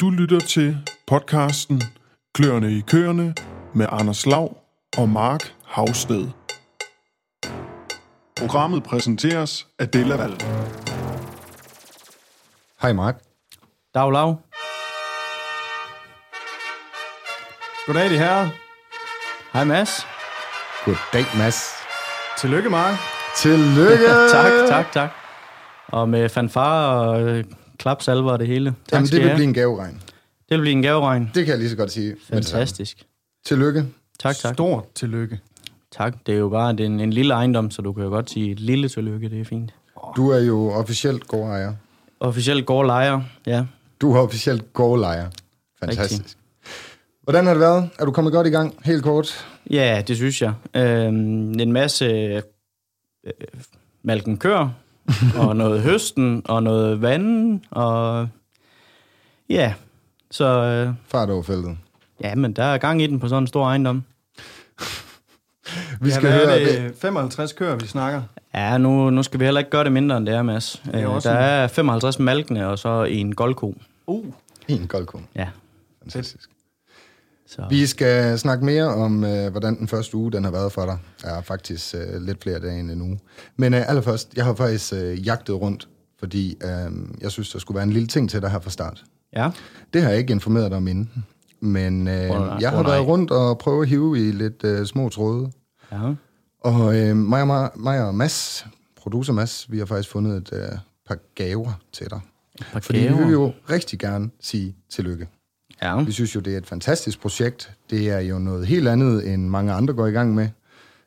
Du lytter til podcasten Kløerne i køerne med Anders Lav og Mark Havsted. Programmet præsenteres af Della Val. Hej Mark. Dag, lav. Goddag, de herrer. Hej, Mads. Goddag, Mads. Tillykke, Mark. Tillykke! tak, tak, tak. Og med fanfare og øh, klapsalver og det hele. Tak Jamen, skal det vil have. blive en gaveregn. det vil blive en gaveregn. Det kan jeg lige så godt sige. Fantastisk. Tillykke. Tak, tak. Stort tillykke. Tak. Det er jo bare det er en, en lille ejendom, så du kan jo godt sige et lille tillykke. Det er fint. Du er jo officielt gårdejer. Officielt går lejer. Ja. Du er officielt gårdlejer. Fantastisk. Hvordan har det været? Er du kommet godt i gang? Helt kort. ja, det synes jeg. Øhm, en masse øh, malken kør, og noget høsten, og noget vand, og ja, så øh, Fart over feltet. ja, men der er gang i den på sådan en stor ejendom. Vi Ja, skal hvad høre... er det? 55 køer, vi snakker. Ja, nu, nu skal vi heller ikke gøre det mindre, end det er, Mads. er Øh, der en- er 55 malkende, og så en goldko. Uh, En goldkone. Ja, Fantastisk. Så... Vi skal snakke mere om, øh, hvordan den første uge den har været for dig. Der er faktisk øh, lidt flere dage end en uge. Men øh, allerførst, jeg har faktisk øh, jagtet rundt, fordi øh, jeg synes, der skulle være en lille ting til dig her fra start. Ja, Det har jeg ikke informeret dig om inden. Men øh, nej. jeg har nej. været rundt og prøvet at hive i lidt øh, små tråde. ja. Og øh, mig, og, mig, mig og Mads, producer Mads, vi har faktisk fundet et øh, par gaver til dig. Par Fordi vi gaver. vil jo rigtig gerne sige tillykke. Ja, Vi synes jo, det er et fantastisk projekt. Det er jo noget helt andet, end mange andre går i gang med.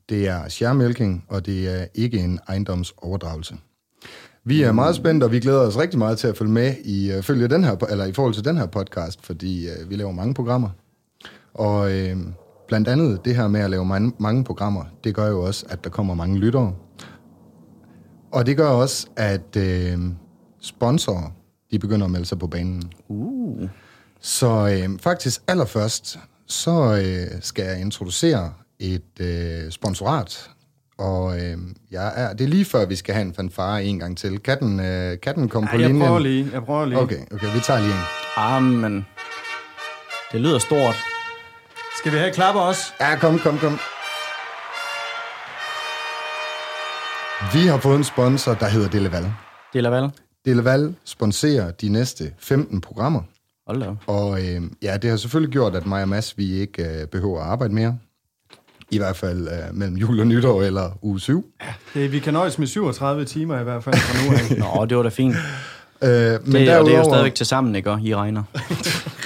Det er sharemælking, og det er ikke en ejendomsoverdragelse. Vi er meget spændte, og vi glæder os rigtig meget til at følge med i, uh, følge den her, eller i forhold til den her podcast, fordi uh, vi laver mange programmer. Og uh, blandt andet det her med at lave mange, mange programmer, det gør jo også, at der kommer mange lyttere. Og det gør også, at uh, sponsorer, de begynder at melde sig på banen. uh. Så øh, faktisk allerførst, så øh, skal jeg introducere et øh, sponsorat. Og øh, jeg er, det er lige før, vi skal have en fanfare en gang til. Kan den, øh, kan den komme på Ej, jeg linjen? prøver lige. Jeg prøver lige. Okay, okay, vi tager lige en. Ah, men... Det lyder stort. Skal vi have klapper også? Ja, kom, kom, kom. Vi har fået en sponsor, der hedder Deleval. Det er vel. Deleval sponsorer de næste 15 programmer. Hold da. Og øh, ja, det har selvfølgelig gjort, at mig og Mads, vi ikke øh, behøver at arbejde mere. I hvert fald øh, mellem jul og nytår eller uge 7. Det, vi kan nøjes med 37 timer i hvert fald fra nu af. Nå, det var da fint. Øh, men Det, og det er jo derudover, stadigvæk til sammen, ikke? Og I regner.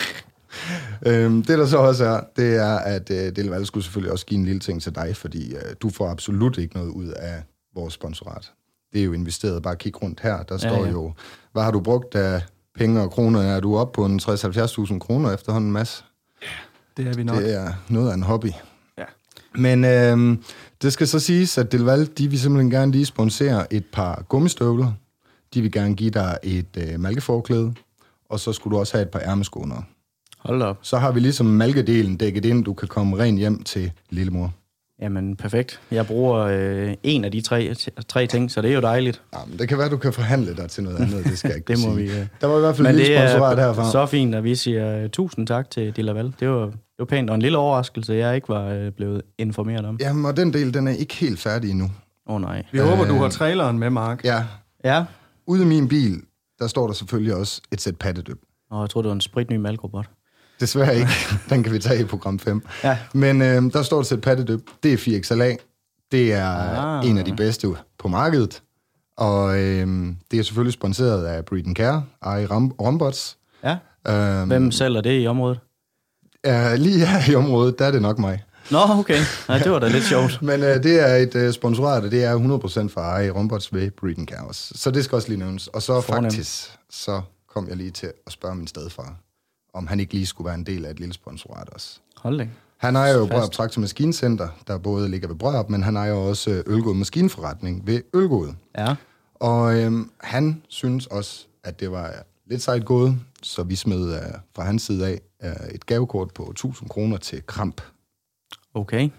øh, det der så også er, det er, at øh, Deleval skulle selvfølgelig også give en lille ting til dig, fordi øh, du får absolut ikke noget ud af vores sponsorat. Det er jo investeret. Bare kig rundt her. Der står ja. jo, hvad har du brugt af penge og kroner? Er du oppe på en 60-70.000 kroner efterhånden, Mads? Det er vi nok. Det er noget af en hobby. Ja. Men øh, det skal så siges, at Delval, de vil simpelthen gerne lige sponsere et par gummistøvler. De vil gerne give dig et øh, malkeforklæde, og så skulle du også have et par ærmeskåner. Hold da op. Så har vi ligesom malkedelen dækket ind, du kan komme rent hjem til lillemor. Jamen, perfekt. Jeg bruger øh, en af de tre, tre ting, så det er jo dejligt. Jamen, det kan være, du kan forhandle dig til noget andet, det skal jeg ikke Det må sige. vi, øh. Der var i hvert fald Men en lille det sponsorat er herfra. så fint, at vi siger uh, tusind tak til De Laval. Det var, det var pænt, og en lille overraskelse, jeg ikke var uh, blevet informeret om. Åh Jamen, og den del, den er ikke helt færdig endnu. oh, nej. Vi håber, du har traileren med, Mark. Ja, Ja, ude i min bil, der står der selvfølgelig også et sæt pattedyb. og jeg tror det var en spritny malkrobot. Desværre ikke. Den kan vi tage i program 5. Ja. Men øh, der står et sæt pattedyb. Det er 4XLA. Det er Ah. en af de bedste på markedet. Og øh, det er selvfølgelig sponsoreret af Breed Care, Ari Ram- Rombots. Ja. Øh, Hvem sælger det i området? er lige her i området, der er det nok mig. Nå, okay. Nej, det var da lidt sjovt. Men øh, det er et øh, sponsorat, og det er 100% fra Ari Rombots ved Breed Care også. Så det skal også lige nævnes. Og så Fornemt. faktisk, så kom jeg lige til at spørge min stedfar, om han ikke lige skulle være en del af et lille sponsorat også. Hold da. Han ejer jo. Brørup Traktor Maskincenter, der både ligger ved Brørup, men han ejer også øh, Ølgod Maskinforretning ved Ølgod. Ja. Og øhm, han synes også, at det var lidt sejt gået, så vi smed øh, fra hans side af øh, et gavekort på 1000 kroner til Kramp. Okay.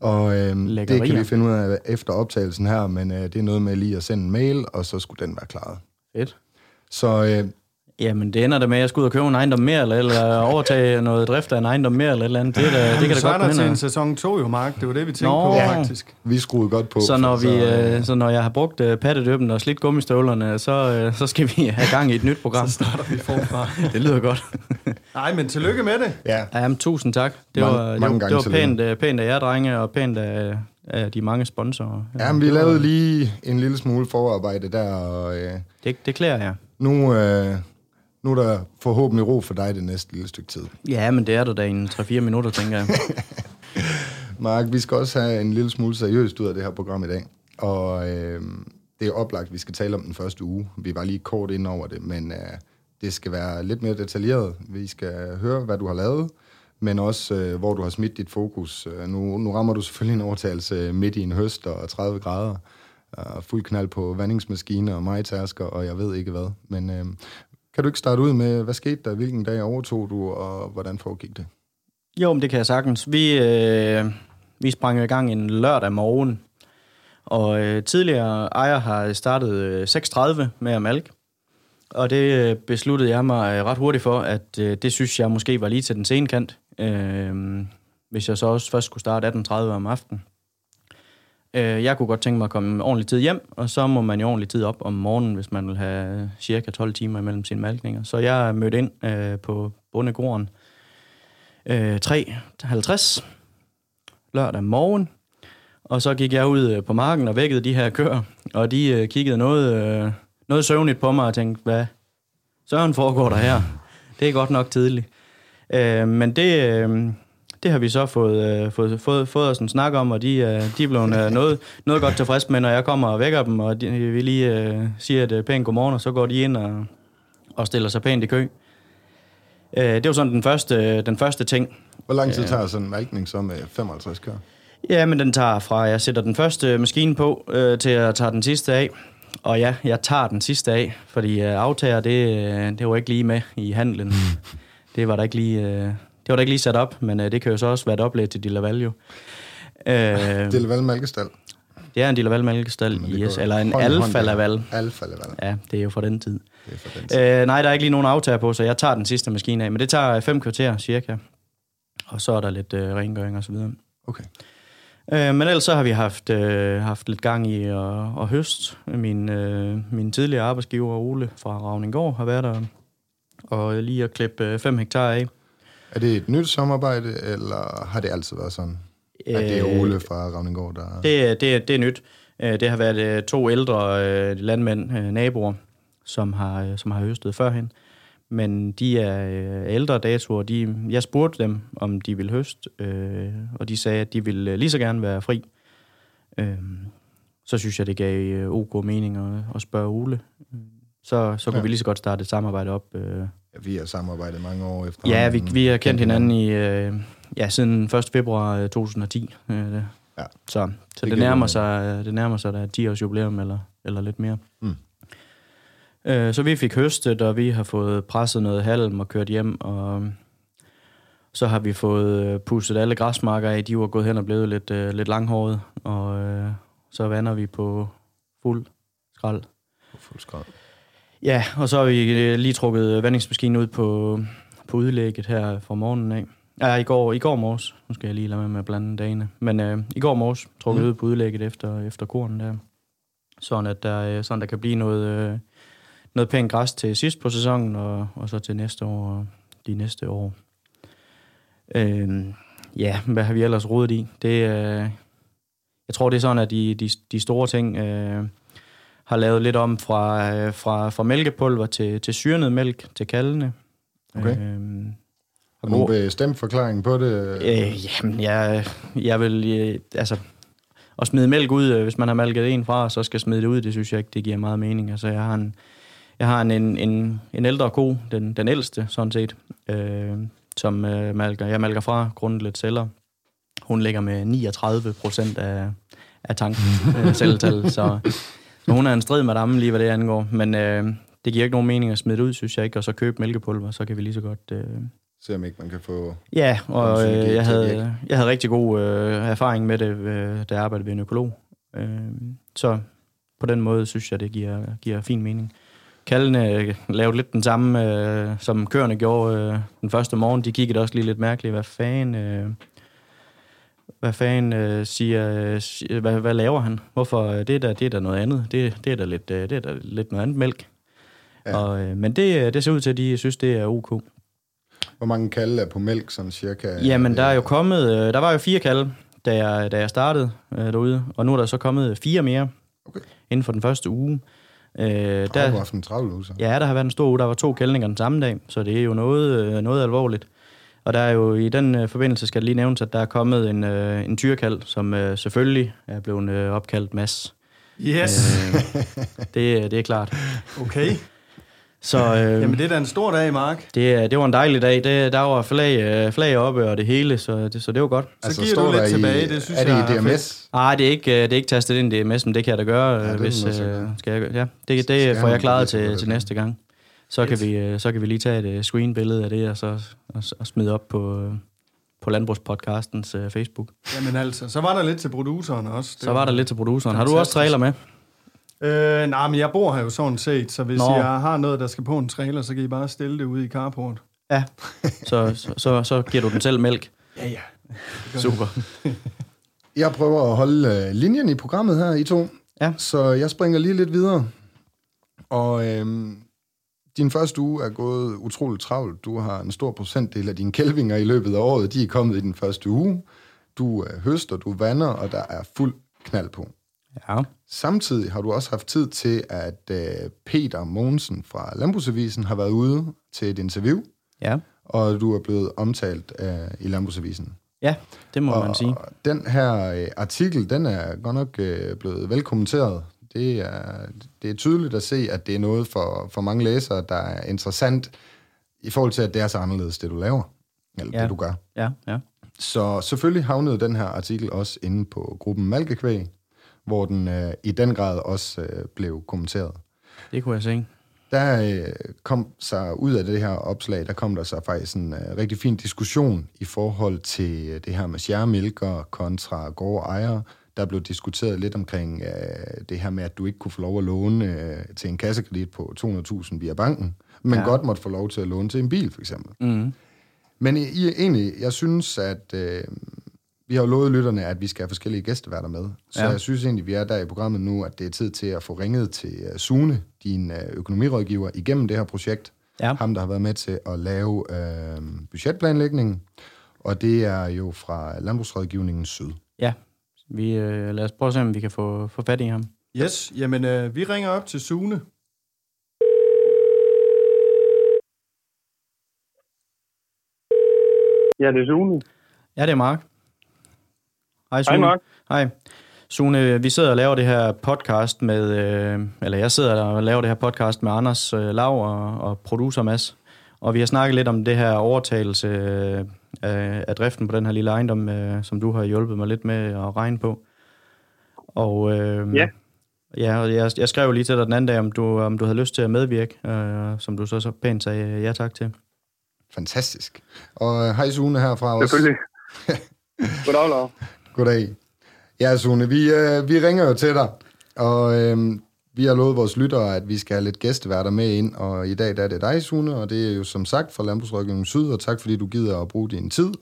Og øhm, det kan vi finde ud af efter optagelsen her, men øh, det er noget med lige at sende en mail, og så skulle den være klaret. Fedt. Så øh, Jamen, det ender da med, at jeg skal ud og købe en ejendom mere, eller, eller overtage noget drift af en ejendom mere, eller et eller andet. Det, er da, det kan da så godt er der hen til en sæson 2 jo, Mark. Det var det, vi tænkte Nå. på, Ja. faktisk. Vi skruede godt på. Så når, vi, øh, øh, så når jeg har brugt øh, pattedøben og slidt gummistøvlerne, så, øh, så skal vi have gang i et nyt program. Så starter vi forfra. Det lyder godt. Nej, men tillykke med det. Ja, Jamen, tusind tak. Det Mange- var, det mange var, gange det var pænt, øh, pænt af jer, drenge, og pænt af, af de mange sponsorer. ja men vi det, var- lavede lige en lille smule forarbejde der, og øh, det, det klæder jeg. nu, øh, nu er der forhåbentlig ro for dig det næste lille stykke tid. Ja, men det er der da i en 3-4 minutter, tænker jeg. Mark, vi skal også have en lille smule seriøst ud af det her program i dag. Og øh, det er oplagt, at vi skal tale om den første uge. Vi var lige kort ind over det, men øh, det skal være lidt mere detaljeret. Vi skal høre, hvad du har lavet, men også, øh, hvor du har smidt dit fokus. Øh, nu, nu rammer du selvfølgelig en overtagelse midt i en høst og 30 grader. Og fuld knald på vandingsmaskiner og majtasker, og jeg ved ikke hvad. Men øh, kan du ikke starte ud med, hvad skete der? Hvilken dag overtog du, og hvordan foregik det? Jo, men det kan jeg sagtens. Vi, øh, vi sprang i gang en lørdag morgen, og øh, tidligere ejer har startet øh, 6.30 med at malke. Og det øh, besluttede jeg mig øh, ret hurtigt for, at øh, det synes jeg måske var lige til den sene kant. Øh, hvis jeg så også først skulle starte 18.30 om aftenen. Øh, jeg kunne godt tænke mig at komme ordentlig tid hjem, og så må man jo ordentlig tid op om morgenen, hvis man vil have cirka 12 timer imellem sine malkninger. Så jeg mødte ind øh, på bondegården øh, 3.50 lørdag morgen. Og så gik jeg ud øh, på marken og vækkede de her køer, og de øh, kiggede noget, øh, noget søvnigt på mig og tænkte, hvad søren foregår der her? Det er godt nok tidligt. Øh, men det, øh, det har vi så fået, øh, fået, fået, fået os en snak om, og de, øh, de er blevet øh, noget, noget godt tilfreds med, når jeg kommer og vækker dem, og de, vi lige øh, siger et øh, pænt godmorgen, og så går de ind og, og stiller sig pænt i kø. Øh, det var sådan den første, den første ting. Hvor lang tid tager sådan en malkning så med 55 køer? Ja, men den tager fra, jeg sætter den første maskine på, øh, til at tage den sidste af. Og ja, jeg tager den sidste af, fordi øh, aftager, det, øh, det var ikke lige med i handlen. det var der ikke lige, øh, det var der ikke lige sat op, men øh, det kan jo så også være et oplæg til Dillaval jo. Øh, Det vel Malkestal? det er en Dillaval det yes, eller en Alfa. Laval. Alfa Laval. Ja, det er jo fra den tid. Det er for den tid. Øh, nej, der er ikke lige nogen aftager på, så jeg tager den sidste maskine af. Men det tager fem kvarter cirka. Og så er der lidt øh, rengøring og så videre. Okay. Øh, men ellers så har vi haft, øh, haft lidt gang i at, at høst. Min, øh, min tidligere arbejdsgiver, Ole fra Ravningård, har været der og lige at klippe 5 hektar af. Er det et nyt samarbejde, eller har det altid været sådan? At det er Øh, Ole fra Ravningård, der... Det, det, det er nyt. Øh, Det har været øh, to ældre øh, landmænd, øh, naboer, som har, øh, som har høstet førhen. Men de er øh, ældre datoer. De, jeg spurgte dem, om de ville høste, øh, og de sagde, at de ville øh, lige så gerne være fri. Øh, så synes jeg, det gav øh, ok mening at, at spørge Ole. Så, så kunne Ja. vi lige så godt starte et samarbejde op. Øh. Ja, vi har samarbejdet mange år efter. Ja, vi, vi har kendt hinanden i, øh, ja, siden 1. februar øh, 2010. Øh, det. Ja. Så, så Det det, nærmer sig, det nærmer sig da 10 års jubilæum eller, eller lidt mere. Mm. Øh, så vi fik høstet, og vi har fået presset noget halm og kørt hjem, og så har vi fået pusset alle græsmarker af. De var gået hen og blevet lidt, øh, lidt langhåret, og øh, så vander vi på fuld skrald. Fuld skrald. Ja, og så har vi øh, lige trukket vandingsmaskinen ud på, på udlægget her fra morgenen af. Ja, i går, i går morges. Nu skal jeg lige lade med med at blande dagene. Men øh, i går morges trukket Mm. ud på udlægget efter, efter kornen der. Sådan at der, øh, sådan der kan blive noget, øh, noget pænt græs til sidst på sæsonen, og, og så til næste år og de næste år. Øh, ja, hvad har vi ellers rodet i? Det, øh, jeg tror, det er sådan, at de, de, de store ting... Øh, har lavet lidt om fra, øh, fra, fra mælkepulver til, til syrnet mælk til kaldene. Okay. Øhm, Har du nogen bestemt forklaring på det? øh, jamen, jeg, jeg vil... Øh, altså, at smide mælk ud, øh, hvis man har malket en fra, så skal smide det ud, det synes jeg ikke, det giver meget mening. Altså, jeg har en, jeg har en, en, en, en ældre ko, den, den ældste, sådan set, øh, som øh, malker, jeg malker fra grundet lidt celler. Hun ligger med 39 procent af, af tanken, øh, celletal, så, så hun er en strid madame lige, hvad det angår. Men øh, det giver ikke nogen mening at smide det ud, synes jeg ikke, og så købe mælkepulver, så kan vi lige så godt... Øh, Se om ikke man kan få... Ja, og øh, jeg, havde, jeg havde rigtig god øh, erfaring med det, øh, da jeg arbejdede ved en økolog. Øh, så på den måde synes jeg, det giver, giver fin mening. kaldene øh, lavede lidt den samme, øh, som køerne gjorde øh, den første morgen. De kiggede også lige lidt mærkeligt. Hvad fanden... Øh, hvad fanden øh, siger, siger hvad, hvad laver han? Hvorfor øh, det er der, det er der noget andet? Det, det er der lidt, øh, det er der lidt noget andet mælk. Ja. Og, øh, men det, øh, det ser ud til, at de synes, det er ok. Hvor mange kalde er på mælk, sådan cirka? Jamen, der er jo kommet, øh, der var jo fire kalde, da jeg, da jeg startede øh, derude, og nu er der så kommet fire mere Okay. inden for den første uge. Øh, Der der, har haft en travl uge, så. Ja, der har været en stor uge. Der var to kældninger den samme dag, så det er jo noget, øh, noget alvorligt. Og der er jo i den øh, forbindelse, skal det lige nævnes, at der er kommet en, øh, en tyrkald, som øh, selvfølgelig er blevet øh, opkaldt Mads. Yes, Øh, det, det er klart. okay. Så øh, Jamen, det er da en stor dag, Mark. det, er- det var en dejlig dag. Det, der var flag, øh, flag oppe og det hele, så det, så det var godt. Så giver står du lidt tilbage, det synes er det jeg i er DMS? Nej, det er ikke, øh, det er ikke tastet ind i DMS, men det kan jeg da gøre, det ja, er hvis øh, skal jeg. Ja, det, Skal det får jeg klaret til, det til næste gang. Så kan, vi, øh, så kan vi lige tage et øh, screenbillede af det, og så og, og smide op på, øh, på Landbrugspodcastens øh, Facebook. Jamen altså, så var der lidt til produceren også. Det Så var der lidt til produceren. Har du også trailer med? Øh, nej, men jeg bor her jo sådan set, så hvis Nå. jeg har noget, der skal på en trailer, så kan I bare stille det ude i carport. Ja. Så, så, så, så giver du den selv mælk. Ja, ja. Super. Jeg prøver at holde linjen i programmet her, I to. Ja. Så jeg springer lige lidt videre. Og øhm, din første uge er gået utroligt travlt. Du har en stor procentdel af dine kælvinger i løbet af året. De er kommet i den første uge. Du høster, du vander, og der er fuld knald på. Ja. Samtidig har du også haft tid til, at øh, Peter Mogensen fra Landbrugsavisen har været ude til et interview, Ja. og du er blevet omtalt øh, i Landbrugsavisen. Ja, det må og, man sige. Den her øh, artikel, den er godt nok øh, blevet velkommenteret. Det er, det er tydeligt at se, at det er noget for, for mange læsere, der er interessant i forhold til, at det er så anderledes, det du laver, eller Ja. det du gør. Ja, ja. Så selvfølgelig havnede den her artikel også inde på gruppen Malkekvæg, hvor den øh, i den grad også øh, blev kommenteret. Det kunne jeg se. Der øh, kom sig ud af det her opslag, der kom der så faktisk en øh, rigtig fin diskussion i forhold til øh, det her med sjærmælker kontra gårdejere. Der blev diskuteret lidt omkring øh, det her med, at du ikke kunne få lov at låne øh, til en kassekredit på 200.000 via banken, men Ja. godt måtte få lov til at låne til en bil, for eksempel. Mm. Men i, i, egentlig, jeg synes, at øh, vi har jo lovet lytterne, at vi skal have forskellige gæsteværter med. Så Ja. jeg synes egentlig, vi er der i programmet nu, at det er tid til at få ringet til uh, Sune, din uh, økonomirådgiver, igennem det her projekt. Ja. Ham, der har været med til at lave øh, budgetplanlægningen. Og det er jo fra Landbrugsrådgivningen Syd. Ja. Vi, øh, lad os prøve at se, om vi kan få, få fat i ham. Yes, jamen øh, vi ringer op til Sune. Ja, det er Sune. Ja, det er Mark. Hej, Sune. Hej, Mark. Hej. Sune, vi sidder og laver det her podcast med, øh, eller jeg sidder og laver det her podcast med Anders øh, Lav og, og producer Mads. Og vi har snakket lidt om det her overtagelse øh, af, af driften på den her lille ejendom, øh, som du har hjulpet mig lidt med at regne på. Og øh, Ja. ja og jeg, jeg skrev lige til dig den anden dag, om du, om du havde lyst til at medvirke, øh, som du så, så pænt sagde ja tak til. Fantastisk. Og øh, hej Sune herfra også. Selvfølgelig. Goddag, Lav. Goddag. Ja, Sune, vi, øh, vi ringer jo til dig, og øh, vi har lovet vores lyttere, at vi skal have lidt gæsteværter med ind, og i dag der er det dig, Sune, og det er jo som sagt fra Landbrugsrådgivningen Syd, og tak fordi du gider at bruge din tid.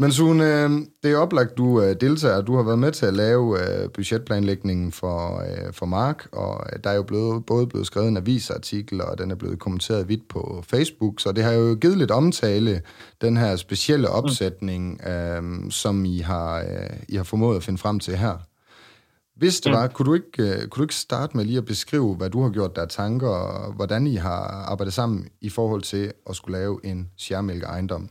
Men Sune, det er oplagt, du øh, deltager. Du har været med til at lave øh, budgetplanlægningen for, øh, for Mark, og der er jo blevet, både blevet skrevet en avisartikel, og den er blevet kommenteret vidt på Facebook, så det har jo givet lidt omtale, den her specielle opsætning, øh, som I har, øh, I har formået at finde frem til her. Hvis det var, kunne du, ikke, øh, kunne du ikke starte med lige at beskrive, hvad du har gjort der af tanker, og hvordan I har arbejdet sammen i forhold til at skulle lave en sjærmælke ejendom?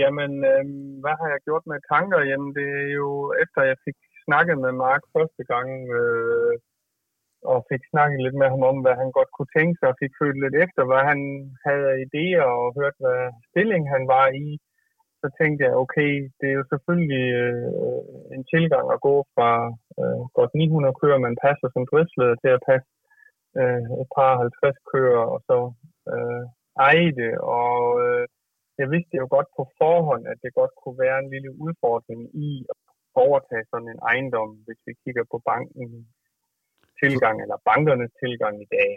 Jamen, øh, hvad har jeg gjort med tanker? Jamen, det er jo efter jeg fik snakket med Mark første gang, øh, og fik snakket lidt med ham om, hvad han godt kunne tænke sig, og fik følt lidt efter, hvad han havde af idéer, og hørt, hvad stilling han var i, så tænkte jeg, okay, det er jo selvfølgelig øh, en tilgang at gå fra øh, godt 900 køer, man passer som driftsleder, til at passe øh, et par 50 køer, og så øh, eje det, og øh, jeg vidste jo godt på forhånd, at det godt kunne være en lille udfordring i at overtage sådan en ejendom, hvis vi kigger på banken. tilgang, eller bankernes tilgang i dag.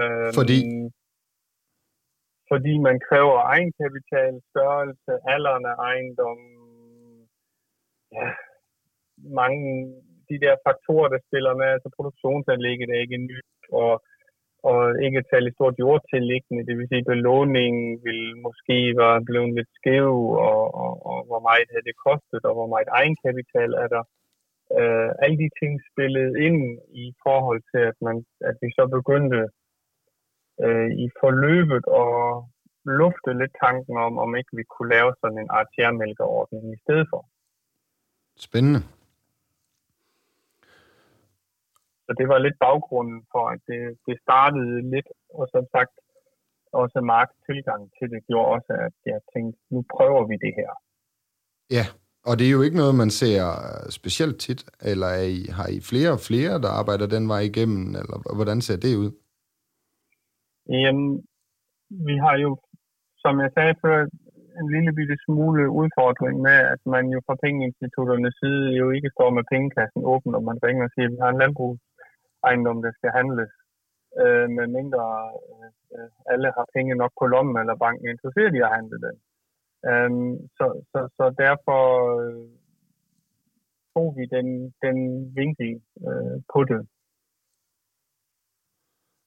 Øhm, Fordi? Fordi man kræver egenkapital, størrelse, alderen af ejendom, ja, mange de der faktorer, der spiller med, altså produktionsanlægget er ikke nyt, og, og ikke et særligt stort jordtilliggende, det vil sige, belåningen vil måske være blevet lidt skæv, og, og, og hvor meget havde det kostet, og hvor meget egenkapital er der. Uh, alle de ting spillede ind i forhold til, at, man, at vi så begyndte uh, i forløbet at lufte lidt tanken om, om ikke vi kunne lave sådan en artiermælkeordning i stedet for. Spændende. Så det var lidt baggrunden for, at det, det startede lidt, og som sagt, også Marks tilgang til det gjorde også, at jeg tænkte, nu prøver vi det her. Ja, og det er jo ikke noget, man ser specielt tit, eller er I, har I flere og flere, der arbejder den vej igennem, eller hvordan ser det ud? Jamen, vi har jo, som jeg sagde før, en lille bitte smule udfordring med, at man jo fra pengeinstitutternes side jo ikke står med pengekassen åben, og man ringer og siger, at vi har en landbrugsejendom, der skal handles, øh, med mindre øh, alle har penge nok på lommen, eller banken er interesseret i at handle den. Øh, så, så, så derfor øh, tog vi den, den vinkel øh, på det.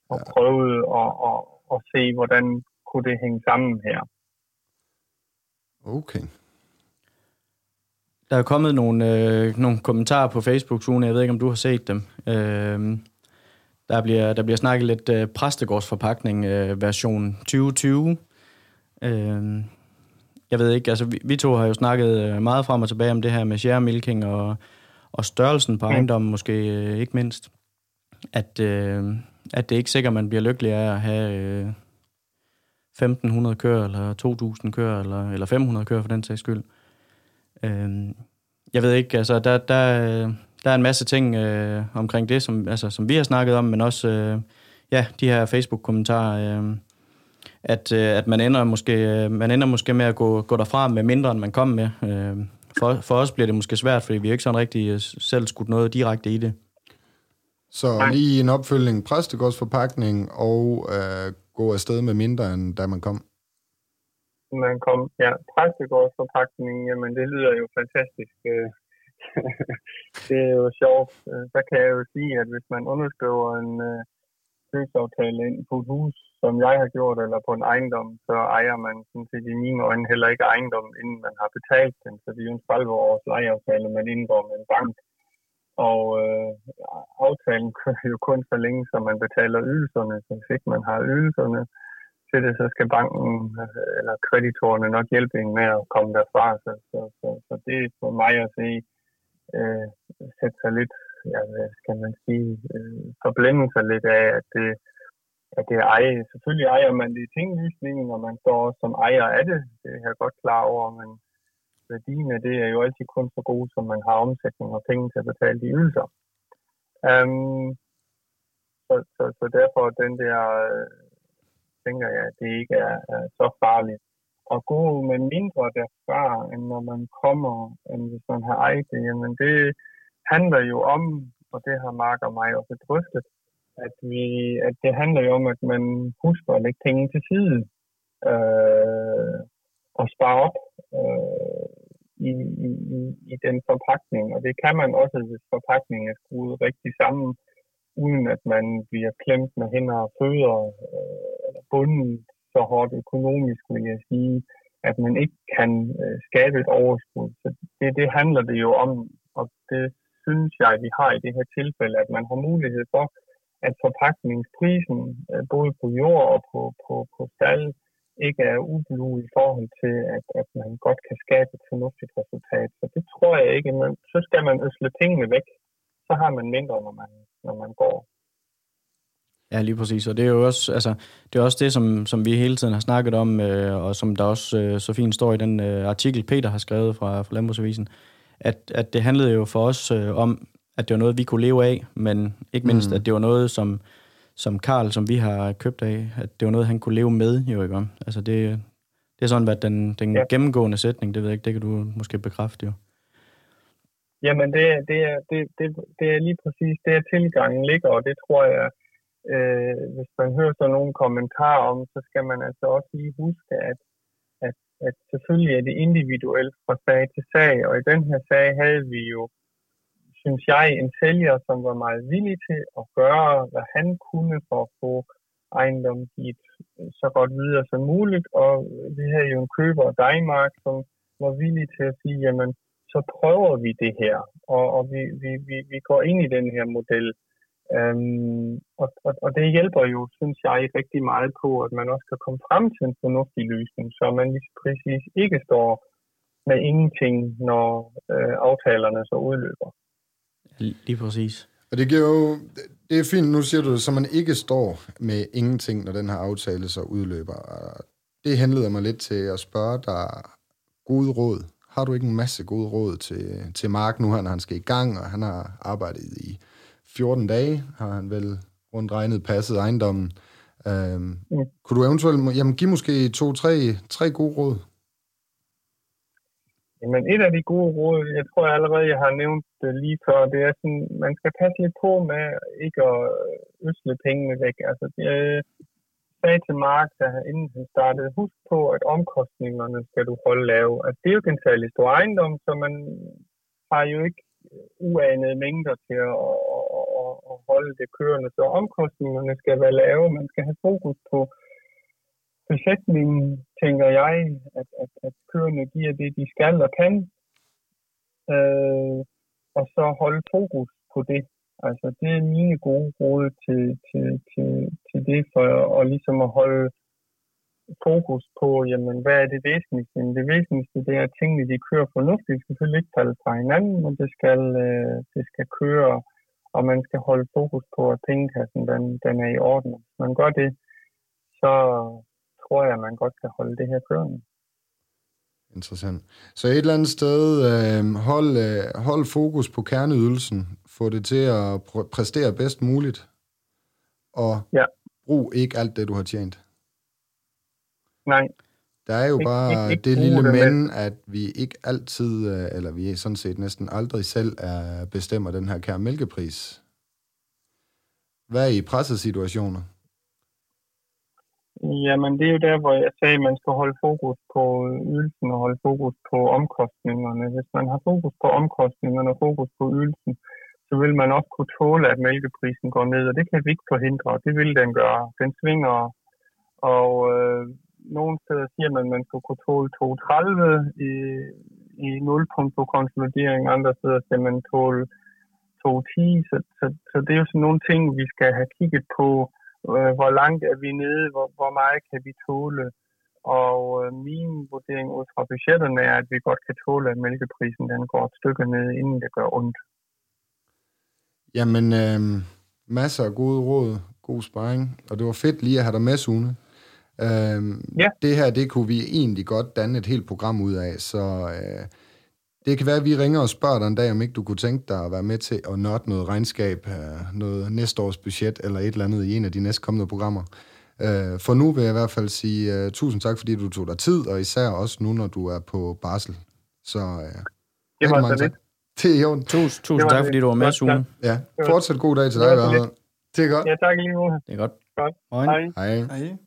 Og ja. prøvede at, at, at se, hvordan kunne det hænge sammen her. Okay. Der er kommet nogle, øh, nogle kommentarer på Facebook, Sune. Jeg ved ikke, om du har set dem. Øh, der, bliver, der bliver snakket lidt øh, præstegårdsforpakning øh, version 2020. Øh, jeg ved ikke, altså vi, vi to har jo snakket øh, meget frem og tilbage om det her med share milking og, og størrelsen på ejendommen måske øh, ikke mindst. At, øh, at det er ikke sikkert, man bliver lykkelig af at have øh, 1500 køer, eller 2000 køer, eller, eller 500 køer for den sags skyld. Øh, jeg ved ikke, altså der, der, der er en masse ting øh, omkring det, som, altså, som vi har snakket om, men også øh, ja, de her Facebook-kommentarer, øh, at, øh, at man, ender måske, øh, man ender måske med at gå, gå derfra med mindre, end man kom med. Øh, for, for os bliver det måske svært, fordi vi ikke sådan rigtig øh, selv skudt noget direkte i det. Så lige en opfølgning, præstegårdsforpakning og øh, gå afsted med mindre, end da man kom? Man kom, ja, præstegårdsforpakning, jamen det lyder jo fantastisk. det er jo sjovt. Så kan jeg jo sige, at hvis man underskriver en købsaftale ind på et hus, som jeg har gjort, eller på en ejendom, så ejer man sådan set i mine øjne heller ikke ejendommen, inden man har betalt den. Så det er jo en 30 års lejeaftale, man indgår med en bank. Og øh, aftalen kører jo kun så længe, som man betaler ydelserne. Så hvis ikke man har ydelserne til det, så skal banken øh, eller kreditorerne nok hjælpe en med at komme derfra. Så, så, så, så det er for mig at se, øh, sætte sig lidt, ja, hvad skal man sige, øh, forblænde sig lidt af, at det, at det ejer. Selvfølgelig ejer man det i tinglysningen, og man står som ejer af det. Det er jeg godt klar over, men værdien af det er jo altid kun så god, som man har omsætning og penge til at betale de ydelser. Um, så, så, så derfor den der, øh, tænker jeg, at det ikke er, er så farligt. At gå med mindre derfra, end når man kommer, end hvis man har ejet det, jamen det handler jo om, og det har Mark og mig også drøftet, at, vi, at det handler jo om, at man husker at lægge penge til side øh, og spare op øh, i, i, i den forpakning. Og det kan man også, hvis forpakningen er skruet rigtig sammen, uden at man bliver klemt med hænder og fødder, øh, eller bunden så hårdt økonomisk, vil jeg sige, at man ikke kan øh, skabe et overskud. Så det, det handler det jo om, og det synes jeg, vi har i det her tilfælde, at man har mulighed for, at forpakningsprisen, øh, både på jord og på, på, på stald, ikke er ublu i forhold til, at, at man godt kan skabe et fornuftigt resultat. Så det tror jeg ikke. Men så skal man øsle pengene væk. Så har man mindre, når man, når man går. Ja, lige præcis. Og det er jo også, altså, det, er også det, som, som vi hele tiden har snakket om, øh, og som der også øh, så fint står i den øh, artikel, Peter har skrevet fra, fra Landbrugsavisen, at, at det handlede jo for os øh, om, at det var noget, vi kunne leve af, men ikke mindst, mm. at det var noget, som, som Karl, som vi har købt af, at det var noget, han kunne leve med, jo ikke? Altså det, det er sådan, hvad den, den ja. gennemgående sætning, det ved jeg ikke, det kan du måske bekræfte jo. Jamen, det, er- det, er, det, det, det er lige præcis der tilgangen ligger, og det tror jeg, øh, hvis man hører sådan nogle kommentarer om, så skal man altså også lige huske, at, at, at selvfølgelig er det individuelt fra sag til sag, og i den her sag havde vi jo, synes jeg, en sælger, som var meget villig til at gøre, hvad han kunne for at få ejendommen givet øh, så godt videre som muligt, og øh, vi havde jo en køber, Dejmark, som var villig til at sige, jamen, så prøver vi det her, og, og vi, vi, vi, vi går ind i den her model. Øhm, og, og, og det hjælper jo, synes jeg, rigtig meget på, at man også kan komme frem til en fornuftig løsning, så man lige præcis ikke står med ingenting, når øh, aftalerne så udløber. Lige præcis. Og det giver jo, det er fint, nu siger du det, så man ikke står med ingenting, når den her aftale så udløber. Det henleder mig lidt til at spørge dig gode råd. Har du ikke en masse gode råd til, til Mark nu, her, når han skal i gang, og han har arbejdet i 14 dage, har han vel rundt regnet passet ejendommen. Øhm, Mm. Kunne du eventuelt jamen, give måske to-tre tre gode råd? Men et af de gode råd, jeg tror jeg allerede, jeg har nævnt det lige før, det er sådan, man skal passe lidt på med ikke at øh, øsle pengene væk. Altså, jeg øh, sagde til Mark, da han, inden han startede, husk på, at omkostningerne skal du holde lave. Altså, det er jo ikke en særlig stor ejendom, så man har jo ikke øh, uanede mængder til at, at, at, at holde det kørende. Så omkostningerne skal være lave. Man skal have fokus på besætningen, tænker jeg, at, at, at køerne giver det, de skal og kan. Øh, og så holde fokus på det. Altså, det er mine gode råd til, til, til, til det, for at, ligesom at holde fokus på, jamen, hvad er det væsentligste? Jamen, det væsentligste, det er, at tingene, de kører fornuftigt. Skal selvfølgelig ikke falde fra hinanden, men det skal, øh, det skal køre, og man skal holde fokus på, at pengekassen, den, den er i orden. Hvis man gør det, så tror jeg, man godt kan holde det her kørende. Interessant. Så et eller andet sted, øh, hold, øh, hold fokus på kerneydelsen. Få det til at pr- præstere bedst muligt. Og Ja. brug ikke alt det, du har tjent. Nej, Der er jo Ikke- bare ikke- ikke det lille men, at vi ikke altid, øh, eller vi sådan set næsten aldrig selv er bestemmer den her kære mælkepris. Hvad er i pressesituationer? Jamen, det er jo der, hvor jeg sagde, at man skal holde fokus på øh, ydelsen og holde fokus på omkostningerne. Hvis man har fokus på omkostningerne og fokus på ydelsen, så vil man også kunne tåle, at mælkeprisen går ned, og det kan vi ikke forhindre. Det vil den gøre. Den svinger, og øh, nogle steder siger man, at man skal kunne tåle 2,30 i, i nulpunkt på konsolidering, andre steder skal man tåle 2,10, så, så, så det er jo sådan nogle ting, vi skal have kigget på, øh, hvor langt er vi nede, hvor, hvor meget kan vi tåle. Og øh, min vurdering ud fra budgetterne er, at vi godt kan tåle, at mælkeprisen den går et stykke ned, inden det gør ondt. Jamen, øh, masser af gode råd, god sparring, og det var fedt lige at have dig med, Sune. Øh, Ja. Det her, det kunne vi egentlig godt danne et helt program ud af, så øh, det kan være, at vi ringer og spørger dig en dag, om ikke du kunne tænke dig at være med til at nørde noget regnskab, øh, noget næste års budget, eller et eller andet i en af de næste kommende programmer. Øh, for nu vil jeg i hvert fald sige uh, tusind tak, fordi du tog dig tid, og især også nu, når du er på barsel. Så uh, Det var så lidt. Det er i orden. Tusind, tak, fordi du var med, Godt, Sune. Ja, fortsat god dag til dig. Werner. Det er godt. Ja, tak i lige måde. Det er godt. Godt. Hej. Hej. Hej.